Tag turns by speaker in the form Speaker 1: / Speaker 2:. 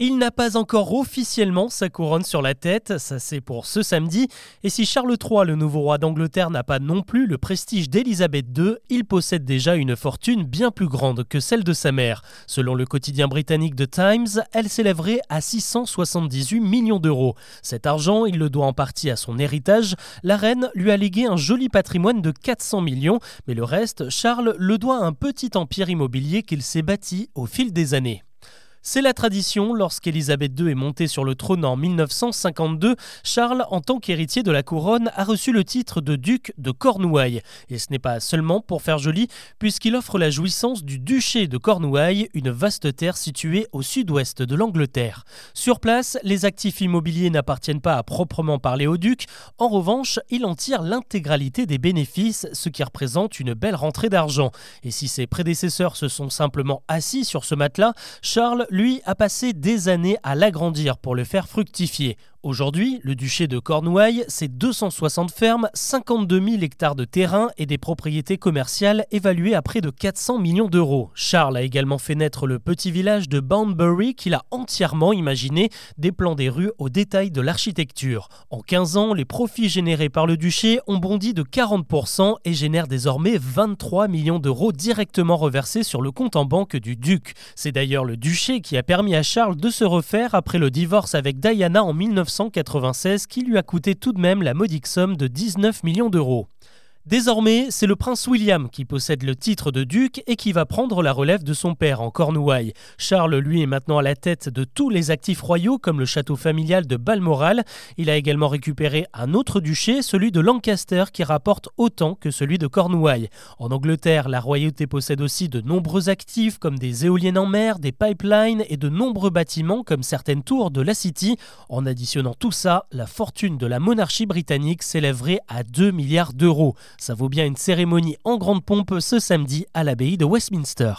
Speaker 1: Il n'a pas encore officiellement sa couronne sur la tête, ça c'est pour ce samedi. Et si Charles III, le nouveau roi d'Angleterre, n'a pas non plus le prestige d'Élisabeth II, il possède déjà une fortune bien plus grande que celle de sa mère. Selon le quotidien britannique The Times, elle s'élèverait à 678 millions d'euros. Cet argent, il le doit en partie à son héritage. La reine lui a légué un joli patrimoine de 400 millions, mais le reste, Charles le doit à un petit empire immobilier qu'il s'est bâti au fil des années. C'est la tradition, lorsqu'Élisabeth II est montée sur le trône en 1952, Charles, en tant qu'héritier de la couronne, a reçu le titre de duc de Cornouailles. Et ce n'est pas seulement pour faire joli, puisqu'il offre la jouissance du duché de Cornouailles, une vaste terre située au sud-ouest de l'Angleterre. Sur place, les actifs immobiliers n'appartiennent pas à proprement parler au duc, en revanche, il en tire l'intégralité des bénéfices, ce qui représente une belle rentrée d'argent. Et si ses prédécesseurs se sont simplement assis sur ce matelas, Charles lui, a passé des années à l'agrandir pour le faire fructifier. Aujourd'hui, le duché de Cornouailles, c'est 260 fermes, 52 000 hectares de terrain et des propriétés commerciales évaluées à près de 400 millions d'euros. Charles a également fait naître le petit village de Boundbury qu'il a entièrement imaginé, des plans des rues au détail de l'architecture. En 15 ans, les profits générés par le duché ont bondi de 40% et génèrent désormais 23 millions d'euros directement reversés sur le compte en banque du duc. C'est d'ailleurs le duché qui a permis à Charles de se refaire après le divorce avec Diana en 19 1996 qui lui a coûté tout de même la modique somme de 19 millions d'euros. Désormais, c'est le prince William qui possède le titre de duc et qui va prendre la relève de son père en Cornouailles. Charles, lui, est maintenant à la tête de tous les actifs royaux comme le château familial de Balmoral. Il a également récupéré un autre duché, celui de Lancaster, qui rapporte autant que celui de Cornouailles. En Angleterre, la royauté possède aussi de nombreux actifs comme des éoliennes en mer, des pipelines et de nombreux bâtiments comme certaines tours de la City. En additionnant tout ça, la fortune de la monarchie britannique s'élèverait à 2 milliards d'euros. Ça vaut bien une cérémonie en grande pompe ce samedi à l'abbaye de Westminster.